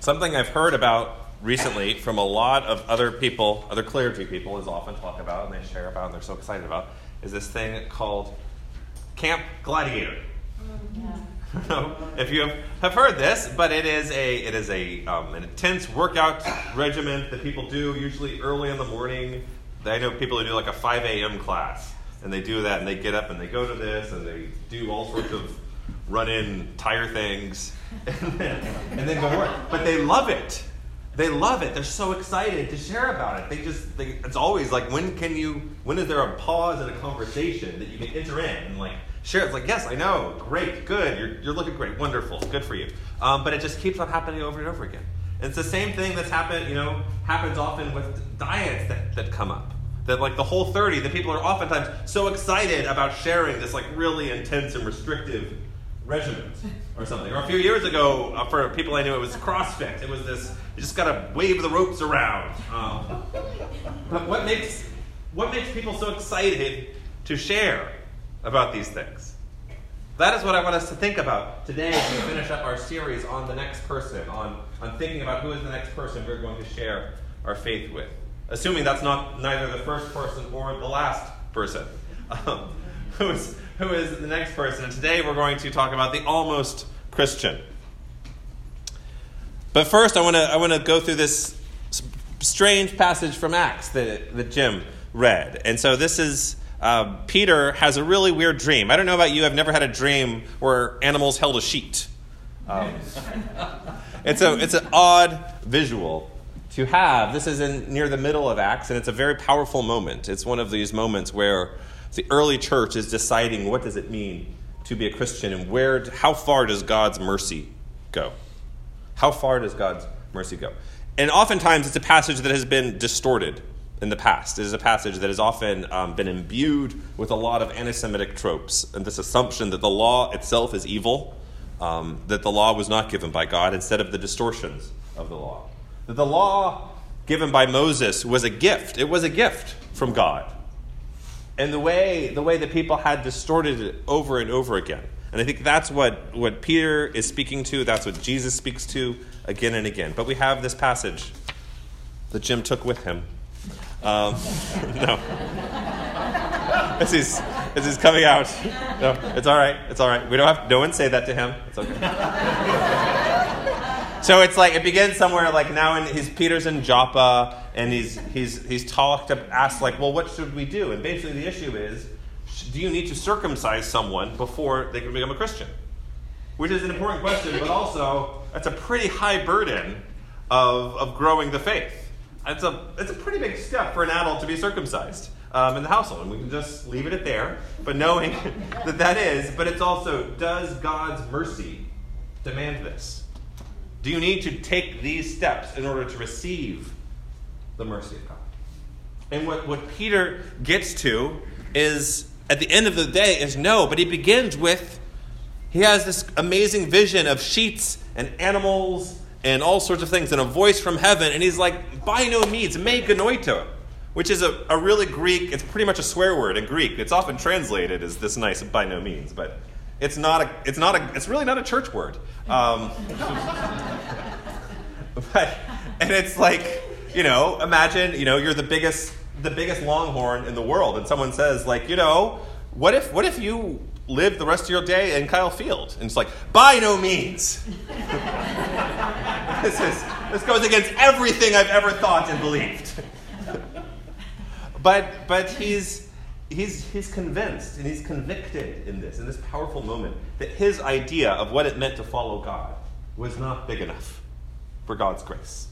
Something I've heard about recently from a lot of other people, other clergy people, is often talk about and they share about and they're so excited about, is this thing called Camp Gladiator. Yeah. if you have heard this, but it is a it is a um, an intense workout regimen that people do usually early in the morning. I know people who do like a 5 a.m. class, and they do that, and they get up and they go to this, and they do all sorts of run in tire things, and then, and then go work. But they love it. They love it. They're so excited to share about it. They just, they, it's always like, when can you, when is there a pause in a conversation that you can enter in and like share? It's like, yes, I know, great, good, you're, you're looking great, wonderful, good for you. Um, but it just keeps on happening over and over again. It's the same thing that's happened, you know, happens often with diets that, that come up. That like the whole 30, the people are oftentimes so excited about sharing this like really intense and restrictive regiment or something. Or a few years ago, uh, for people I knew, it was CrossFit. It was this, you just got to wave the ropes around. Um, but what makes, what makes people so excited to share about these things? That is what I want us to think about today as we finish up our series on the next person, on, on thinking about who is the next person we're going to share our faith with. Assuming that's not neither the first person or the last person. Um, who is who is the next person. And today we're going to talk about the almost Christian. But first, I want to I want to go through this strange passage from Acts that, that Jim read. And so this is uh, Peter has a really weird dream. I don't know about you. I've never had a dream where animals held a sheet. Um, it's a it's an odd visual to have. This is in near the middle of Acts, and it's a very powerful moment. It's one of these moments where the early church is deciding what does it mean to be a Christian and where, how far does God's mercy go? How far does God's mercy go? And oftentimes it's a passage that has been distorted in the past. It is a passage that has often um, been imbued with a lot of anti Semitic tropes and this assumption that the law itself is evil, um, that the law was not given by God instead of the distortions of the law. That the law given by Moses was a gift, it was a gift from God and the way the way that people had distorted it over and over again. And I think that's what, what Peter is speaking to, that's what Jesus speaks to again and again. But we have this passage that Jim took with him. Um, no. This is, this is coming out. No, it's all right. It's all right. We don't have no one say that to him. It's okay. So it's like it begins somewhere like now in he's Peter's in Joppa and he's he's he's talked up, asked like, well, what should we do? And basically the issue is, do you need to circumcise someone before they can become a Christian? Which is an important question, but also that's a pretty high burden of of growing the faith. It's a it's a pretty big step for an adult to be circumcised. Um, in the household, and we can just leave it at there. But knowing that that is, but it's also, does God's mercy demand this? Do you need to take these steps in order to receive the mercy of God? And what, what Peter gets to is, at the end of the day, is no, but he begins with, he has this amazing vision of sheets and animals and all sorts of things and a voice from heaven, and he's like, by no means, me genoito, which is a, a really Greek, it's pretty much a swear word in Greek. It's often translated as this nice by no means, but it's not a, it's not a, it's really not a church word. Um, but, and it's like, you know, imagine, you know, you're the biggest, the biggest longhorn in the world, and someone says, like, you know, what if, what if you live the rest of your day in Kyle Field? And it's like, by no means. this is, this goes against everything I've ever thought and believed. but, but he's, he's, he's convinced and he's convicted in this, in this powerful moment, that his idea of what it meant to follow God was not big enough for God's grace.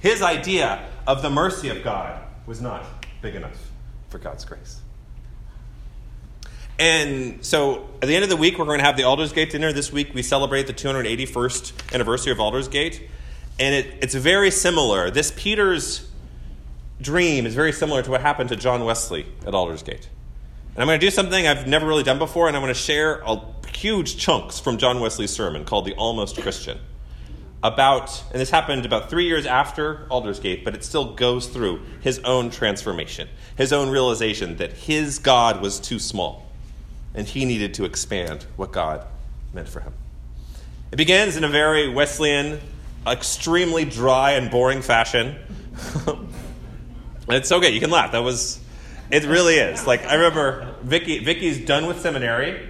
His idea of the mercy of God was not big enough for God's grace. And so at the end of the week, we're going to have the Aldersgate dinner. This week, we celebrate the 281st anniversary of Aldersgate. And it, it's very similar. This Peter's dream is very similar to what happened to John Wesley at Aldersgate. And I'm going to do something I've never really done before, and I'm going to share a, huge chunks from John Wesley's sermon called The Almost Christian. About, and this happened about three years after Aldersgate, but it still goes through his own transformation, his own realization that his God was too small, and he needed to expand what God meant for him. It begins in a very Wesleyan extremely dry and boring fashion. it's okay. You can laugh. That was. It really is. Like I remember, Vicky. Vicky's done with seminary.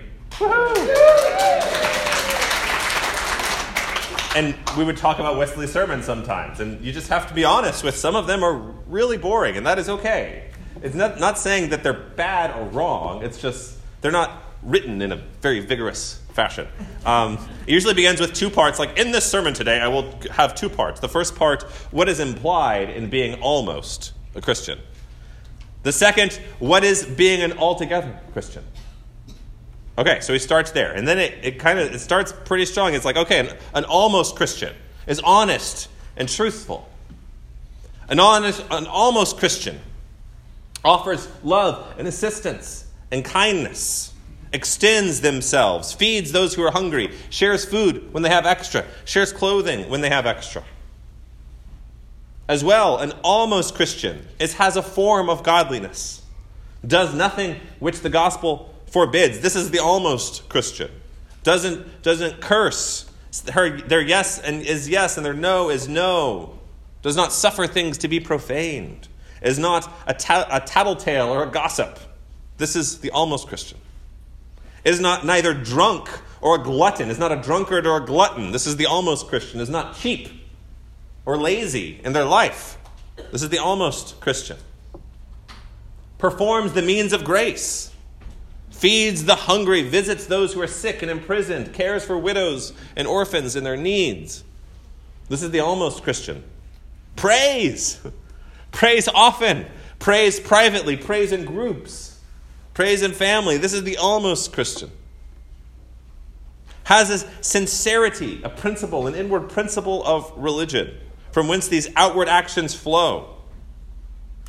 And we would talk about Wesley sermons sometimes, and you just have to be honest with some of them are really boring, and that is okay. It's not, not saying that they're bad or wrong, it's just they're not written in a very vigorous fashion. Um, it usually begins with two parts. Like in this sermon today, I will have two parts. The first part, what is implied in being almost a Christian? The second, what is being an altogether Christian? Okay, so he starts there. And then it, it kind of it starts pretty strong. It's like, okay, an, an almost Christian is honest and truthful. An, honest, an almost Christian offers love and assistance and kindness extends themselves, feeds those who are hungry, shares food when they have extra, shares clothing when they have extra. As well, an almost Christian is, has a form of godliness, does nothing which the gospel forbids. This is the almost Christian. Doesn't, doesn't curse. Her, their yes and is yes and their no is no. Does not suffer things to be profaned. Is not a, ta- a tattletale or a gossip. This is the almost Christian is not neither drunk or a glutton, is not a drunkard or a glutton. This is the almost Christian, is not cheap or lazy in their life. This is the almost Christian. Performs the means of grace, feeds the hungry, visits those who are sick and imprisoned, cares for widows and orphans in their needs. This is the almost Christian. Prays. Prays often. Prays privately. Prays in groups Prays in family. This is the almost Christian. Has this sincerity, a principle, an inward principle of religion, from whence these outward actions flow.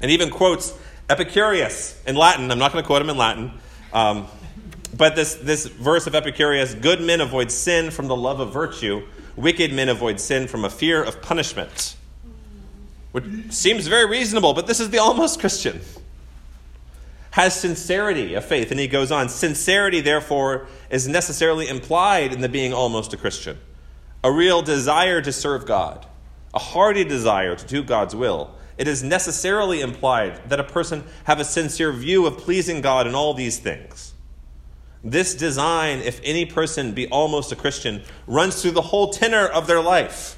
And even quotes Epicurus in Latin. I'm not going to quote him in Latin. Um, but this, this verse of Epicurus good men avoid sin from the love of virtue, wicked men avoid sin from a fear of punishment. Which seems very reasonable, but this is the almost Christian has sincerity of faith. And he goes on sincerity, therefore, is necessarily implied in the being almost a Christian. A real desire to serve God, a hearty desire to do God's will. It is necessarily implied that a person have a sincere view of pleasing God in all these things. This design, if any person be almost a Christian, runs through the whole tenor of their life.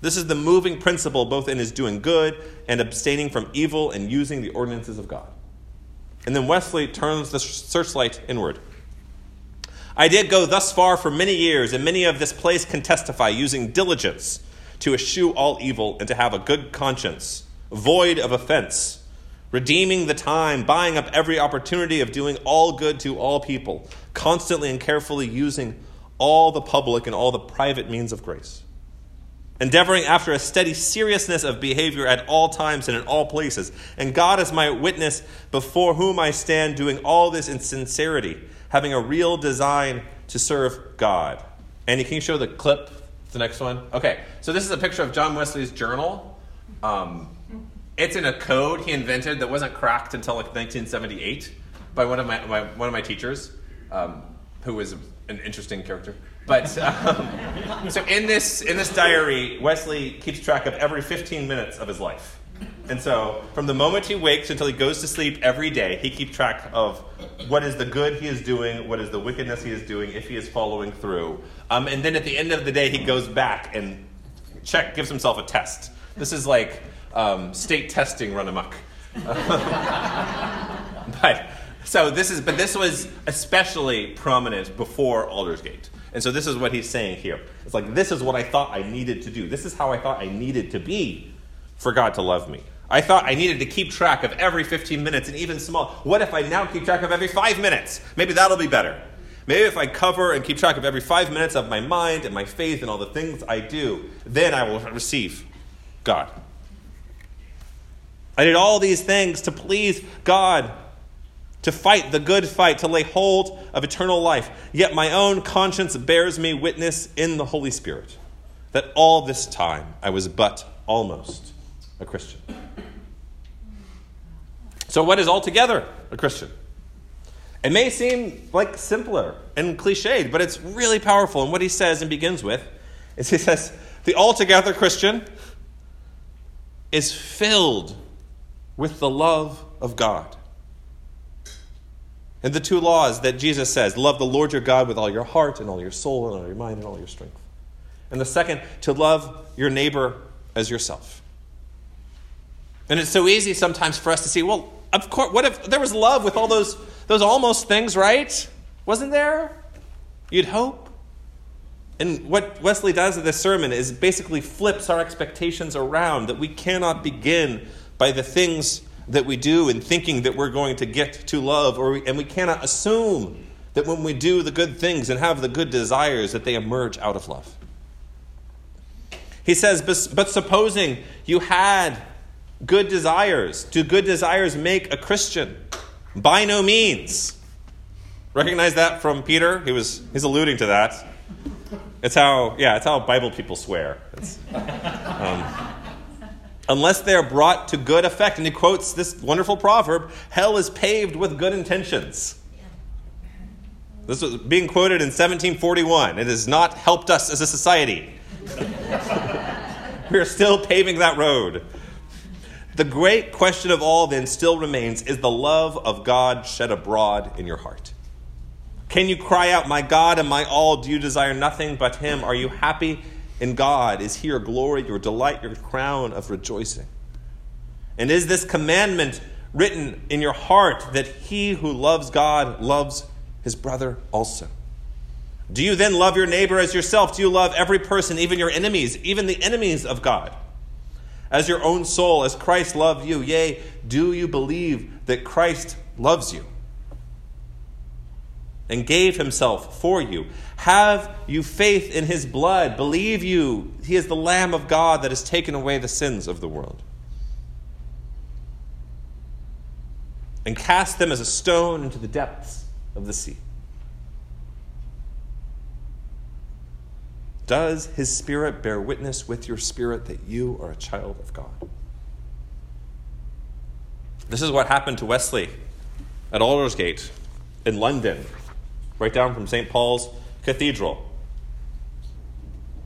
This is the moving principle both in his doing good and abstaining from evil and using the ordinances of God. And then Wesley turns the searchlight inward. I did go thus far for many years, and many of this place can testify, using diligence to eschew all evil and to have a good conscience, void of offense, redeeming the time, buying up every opportunity of doing all good to all people, constantly and carefully using all the public and all the private means of grace endeavoring after a steady seriousness of behavior at all times and in all places. And God is my witness before whom I stand doing all this in sincerity, having a real design to serve God. And can you show the clip, the next one? Okay, so this is a picture of John Wesley's journal. Um, it's in a code he invented that wasn't cracked until like 1978 by one of my, my one of my teachers, um, who was an interesting character. But um, so in this in this diary, Wesley keeps track of every 15 minutes of his life. And so, from the moment he wakes until he goes to sleep every day, he keeps track of what is the good he is doing, what is the wickedness he is doing, if he is following through. Um, and then at the end of the day, he goes back and check, gives himself a test. This is like um, state testing run amok. but so this is, but this was especially prominent before Aldersgate. And so this is what he's saying here. It's like, this is what I thought I needed to do. This is how I thought I needed to be for God to love me. I thought I needed to keep track of every 15 minutes and even small. What if I now keep track of every five minutes? Maybe that'll be better. Maybe if I cover and keep track of every five minutes of my mind and my faith and all the things I do, then I will receive God. I did all these things to please God to fight the good fight, to lay hold of eternal life. Yet my own conscience bears me witness in the Holy Spirit that all this time I was but almost a Christian. So, what is altogether a Christian? It may seem like simpler and cliched, but it's really powerful. And what he says and begins with is he says, The altogether Christian is filled with the love of God. And the two laws that Jesus says love the Lord your God with all your heart and all your soul and all your mind and all your strength. And the second, to love your neighbor as yourself. And it's so easy sometimes for us to see, well, of course, what if there was love with all those, those almost things, right? Wasn't there? You'd hope. And what Wesley does in this sermon is basically flips our expectations around that we cannot begin by the things that we do and thinking that we're going to get to love, or we, and we cannot assume that when we do the good things and have the good desires that they emerge out of love. He says, but supposing you had good desires, do good desires make a Christian? By no means. Recognize that from Peter? He was he's alluding to that. It's how yeah, it's how Bible people swear. Um, unless they are brought to good effect. And he quotes this wonderful proverb hell is paved with good intentions. This was being quoted in 1741. It has not helped us as a society. we are still paving that road. The great question of all then still remains is the love of God shed abroad in your heart? Can you cry out, My God and my all, do you desire nothing but Him? Are you happy in God? Is He your glory, your delight, your crown of rejoicing? And is this commandment written in your heart that he who loves God loves his brother also? Do you then love your neighbor as yourself? Do you love every person, even your enemies, even the enemies of God? As your own soul, as Christ loved you? Yea, do you believe that Christ loves you? and gave himself for you? Have you faith in his blood? Believe you he is the Lamb of God that has taken away the sins of the world? And cast them as a stone into the depths of the sea. Does his spirit bear witness with your spirit that you are a child of God? This is what happened to Wesley at Aldersgate in London right down from St. Paul's Cathedral.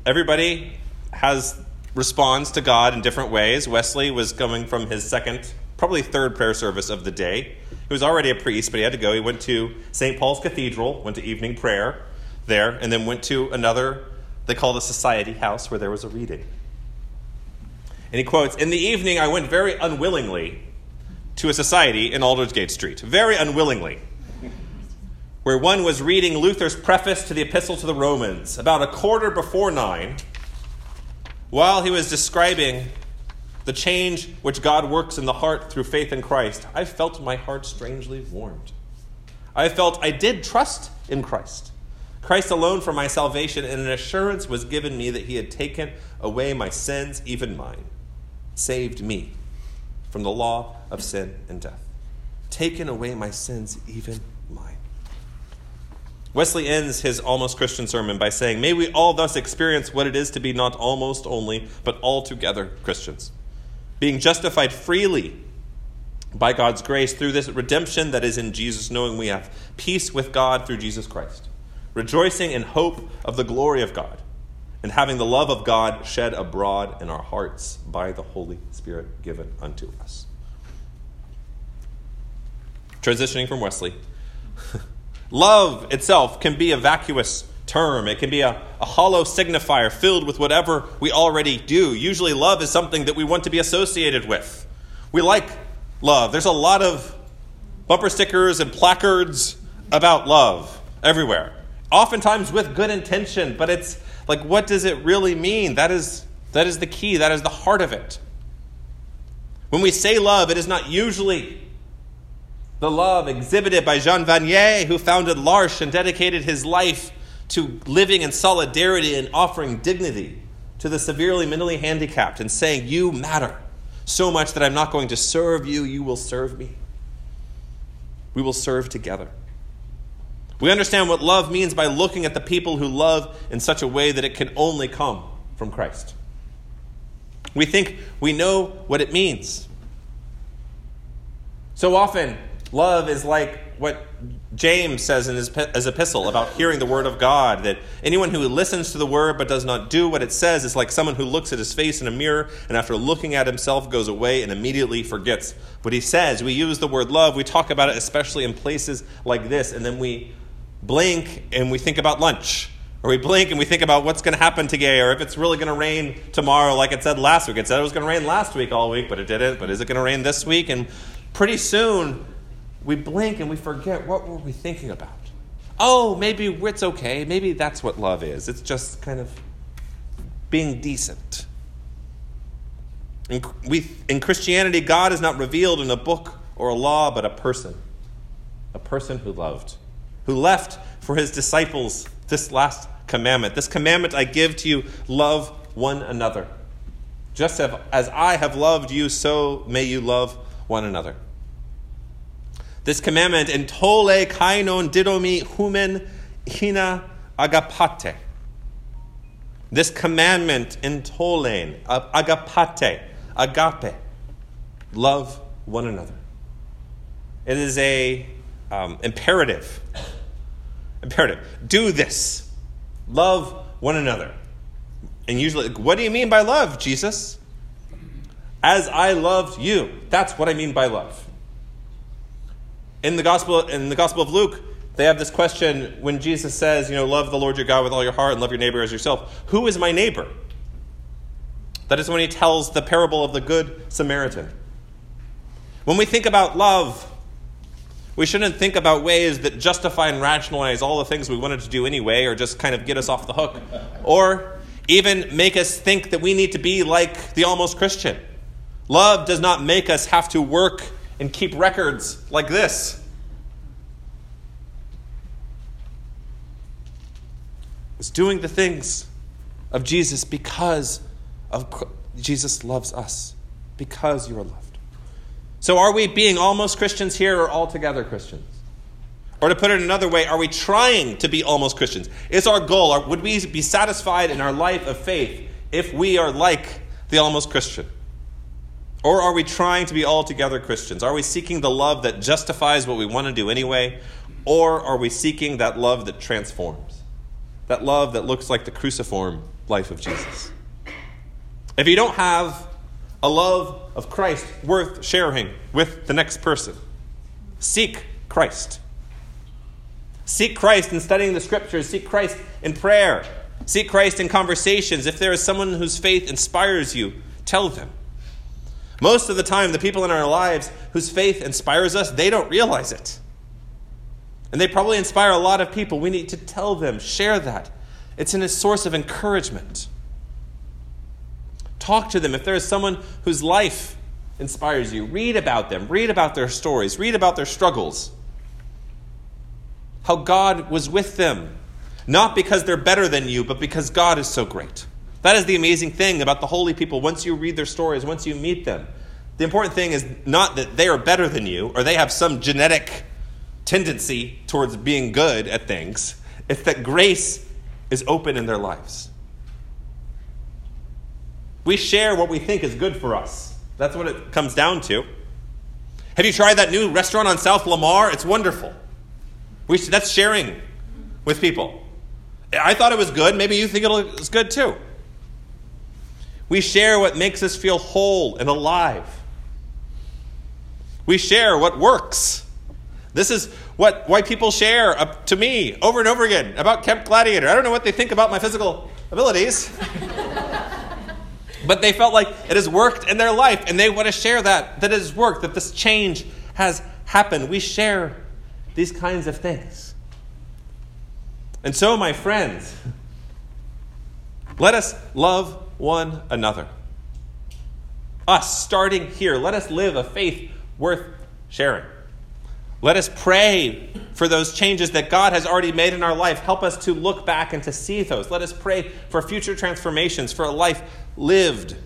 Everybody has responds to God in different ways. Wesley was coming from his second, probably third prayer service of the day. He was already a priest, but he had to go. He went to St. Paul's Cathedral, went to evening prayer there, and then went to another, they called a society house, where there was a reading. And he quotes In the evening, I went very unwillingly to a society in Aldersgate Street. Very unwillingly where one was reading Luther's preface to the Epistle to the Romans about a quarter before nine, while he was describing the change which God works in the heart through faith in Christ, I felt my heart strangely warmed. I felt I did trust in Christ. Christ alone for my salvation, and an assurance was given me that he had taken away my sins, even mine, saved me from the law of sin and death. Taken away my sins, even mine. Wesley ends his almost Christian sermon by saying, May we all thus experience what it is to be not almost only, but altogether Christians, being justified freely by God's grace through this redemption that is in Jesus, knowing we have peace with God through Jesus Christ, rejoicing in hope of the glory of God, and having the love of God shed abroad in our hearts by the Holy Spirit given unto us. Transitioning from Wesley. Love itself can be a vacuous term, it can be a, a hollow signifier filled with whatever we already do. Usually, love is something that we want to be associated with. We like love. There's a lot of bumper stickers and placards about love everywhere, oftentimes with good intention, but it's like, what does it really mean? That is, that is the key, that is the heart of it. When we say love, it is not usually the love exhibited by Jean Vanier, who founded L'Arche and dedicated his life to living in solidarity and offering dignity to the severely mentally handicapped and saying, You matter so much that I'm not going to serve you, you will serve me. We will serve together. We understand what love means by looking at the people who love in such a way that it can only come from Christ. We think we know what it means. So often, Love is like what James says in his, his epistle about hearing the word of God that anyone who listens to the word but does not do what it says is like someone who looks at his face in a mirror and after looking at himself goes away and immediately forgets what he says. We use the word love, we talk about it especially in places like this, and then we blink and we think about lunch. Or we blink and we think about what's going to happen today, or if it's really going to rain tomorrow, like it said last week. It said it was going to rain last week all week, but it didn't. But is it going to rain this week? And pretty soon, we blink and we forget what were we thinking about. Oh, maybe it's okay. Maybe that's what love is. It's just kind of being decent. In, we, in Christianity, God is not revealed in a book or a law, but a person. A person who loved, who left for his disciples this last commandment. This commandment I give to you love one another. Just as I have loved you, so may you love one another. This commandment, in tole kainon didomi humen hina agapate. This commandment in tolein, agapate, agape, love one another. It is a um, imperative. Imperative. Do this. Love one another. And usually, what do you mean by love, Jesus? As I loved you. That's what I mean by love in the gospel in the gospel of luke they have this question when jesus says you know love the lord your god with all your heart and love your neighbor as yourself who is my neighbor that is when he tells the parable of the good samaritan when we think about love we shouldn't think about ways that justify and rationalize all the things we wanted to do anyway or just kind of get us off the hook or even make us think that we need to be like the almost christian love does not make us have to work and keep records like this. It's doing the things of Jesus because of Jesus loves us, because you are loved. So, are we being almost Christians here or altogether Christians? Or to put it another way, are we trying to be almost Christians? Is our goal, would we be satisfied in our life of faith if we are like the almost Christian? Or are we trying to be altogether Christians? Are we seeking the love that justifies what we want to do anyway? Or are we seeking that love that transforms? That love that looks like the cruciform life of Jesus? If you don't have a love of Christ worth sharing with the next person, seek Christ. Seek Christ in studying the scriptures, seek Christ in prayer, seek Christ in conversations. If there is someone whose faith inspires you, tell them. Most of the time, the people in our lives whose faith inspires us, they don't realize it. And they probably inspire a lot of people. We need to tell them, share that. It's a source of encouragement. Talk to them. If there is someone whose life inspires you, read about them, read about their stories, read about their struggles. How God was with them, not because they're better than you, but because God is so great. That is the amazing thing about the holy people. Once you read their stories, once you meet them, the important thing is not that they are better than you or they have some genetic tendency towards being good at things. It's that grace is open in their lives. We share what we think is good for us. That's what it comes down to. Have you tried that new restaurant on South Lamar? It's wonderful. We, that's sharing with people. I thought it was good. Maybe you think it's good too. We share what makes us feel whole and alive. We share what works. This is what white people share up to me over and over again about Camp Gladiator. I don't know what they think about my physical abilities, but they felt like it has worked in their life, and they want to share that, that it has worked, that this change has happened. We share these kinds of things. And so, my friends, let us love one another. Us, starting here, let us live a faith worth sharing. Let us pray for those changes that God has already made in our life. Help us to look back and to see those. Let us pray for future transformations, for a life lived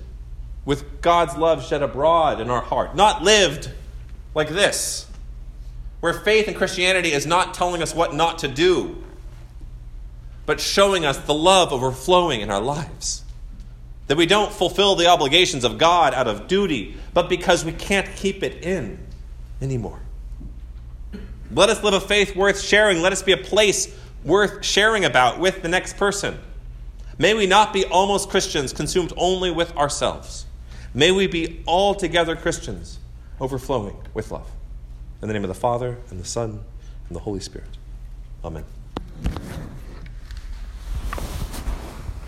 with God's love shed abroad in our heart. Not lived like this, where faith in Christianity is not telling us what not to do, but showing us the love overflowing in our lives. That we don't fulfill the obligations of God out of duty, but because we can't keep it in anymore. Let us live a faith worth sharing. Let us be a place worth sharing about with the next person. May we not be almost Christians consumed only with ourselves. May we be altogether Christians, overflowing with love. In the name of the Father, and the Son, and the Holy Spirit. Amen.